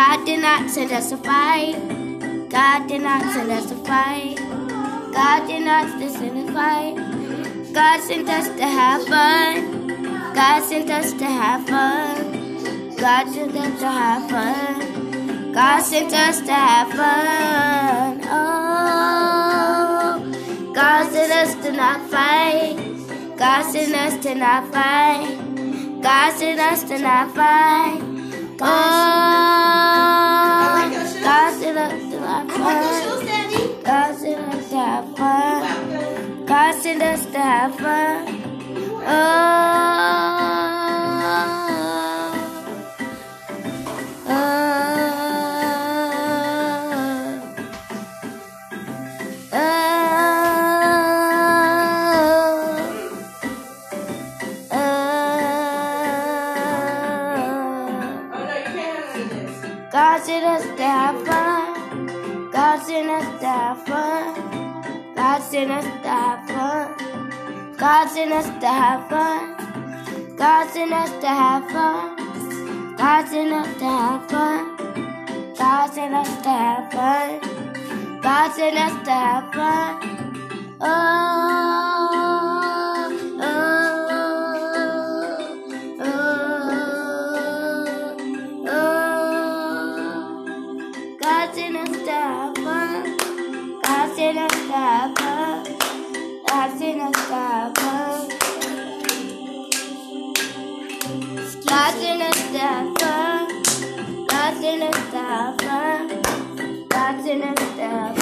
God did not send us to fight. God did not send us to fight. God did not send us to fight. God sent us to have fun. God sent us to have fun. God sent us to have fun. God sent us to have fun. Oh, God sent us to not fight. God sent us to not fight. God sent us to not fight. God, God send us to have fun. God send us to have fun. God sent us to have fun. God sent us to have fun. God sent us to have fun. God sent us to have fun. God sent us to have fun. God sent us to have fun. God sent us to have fun. God sent us to have fun. Oh, oh, I didn't stop I God didn't stop I God didn't stop stop stop.